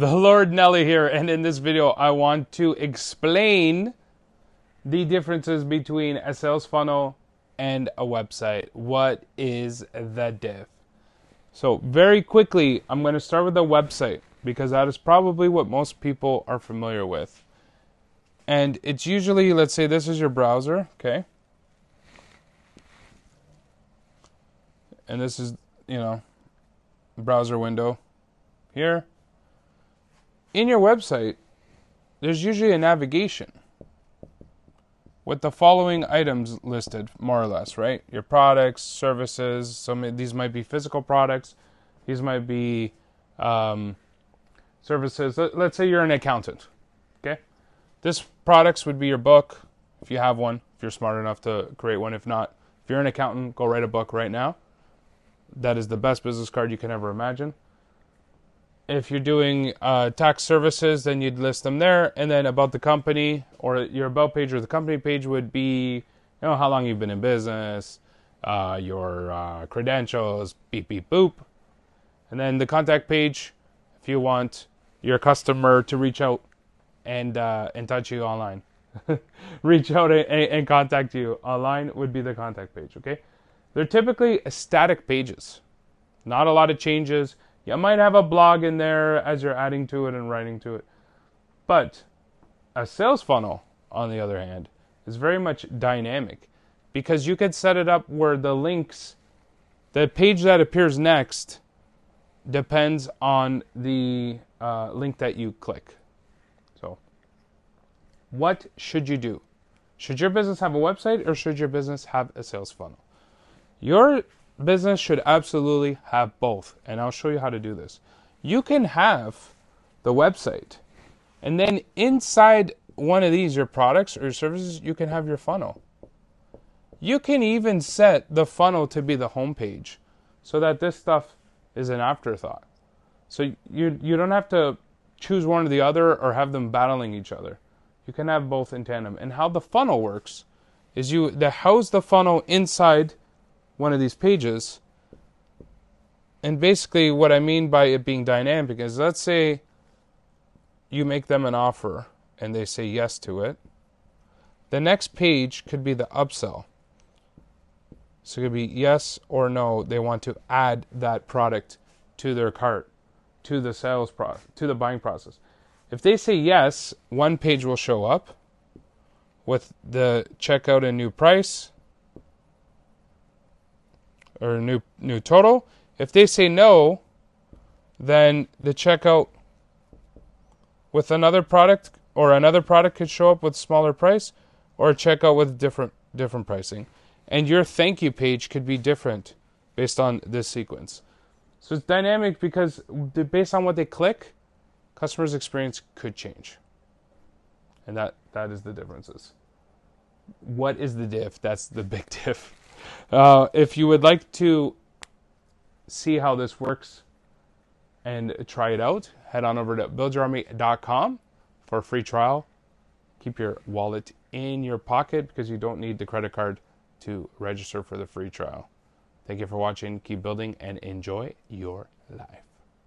the Lord Nelly here, and in this video, I want to explain the differences between a sales funnel and a website. What is the diff? So, very quickly, I'm going to start with the website because that is probably what most people are familiar with. And it's usually, let's say this is your browser, okay? And this is, you know, browser window here in your website, there's usually a navigation with the following items listed, more or less, right? Your products, services. Some these might be physical products. These might be um, services. Let, let's say you're an accountant. Okay, this products would be your book if you have one. If you're smart enough to create one. If not, if you're an accountant, go write a book right now. That is the best business card you can ever imagine if you're doing uh, tax services, then you'd list them there. And then about the company or your about page or the company page would be, you know, how long you've been in business, uh, your uh, credentials, beep beep boop. And then the contact page, if you want your customer to reach out and uh, and touch you online, reach out and, and contact you online would be the contact page. Okay, they're typically static pages, not a lot of changes you might have a blog in there as you're adding to it and writing to it. But a sales funnel, on the other hand, is very much dynamic because you could set it up where the links, the page that appears next, depends on the uh, link that you click. So, what should you do? Should your business have a website or should your business have a sales funnel? Your business should absolutely have both, and I'll show you how to do this. You can have the website, and then inside one of these, your products or your services, you can have your funnel. You can even set the funnel to be the homepage so that this stuff is an afterthought. So you you don't have to choose one or the other or have them battling each other. You can have both in tandem. And how the funnel works is you the house the funnel inside one of these pages. And basically, what I mean by it being dynamic is let's say you make them an offer and they say yes to it. The next page could be the upsell. So it could be yes or no, they want to add that product to their cart, to the sales process, to the buying process. If they say yes, one page will show up with the checkout and new price, or new new total. If they say no, then the checkout with another product or another product could show up with smaller price or a checkout with different different pricing. And your thank you page could be different based on this sequence. So it's dynamic because based on what they click, customers' experience could change. And that that is the differences. What is the diff? That's the big diff. Uh, if you would like to see how this works and try it out, head on over to buildyourarmy.com for a free trial. Keep your wallet in your pocket because you don't need the credit card to register for the free trial. Thank you for watching. Keep building and enjoy your life.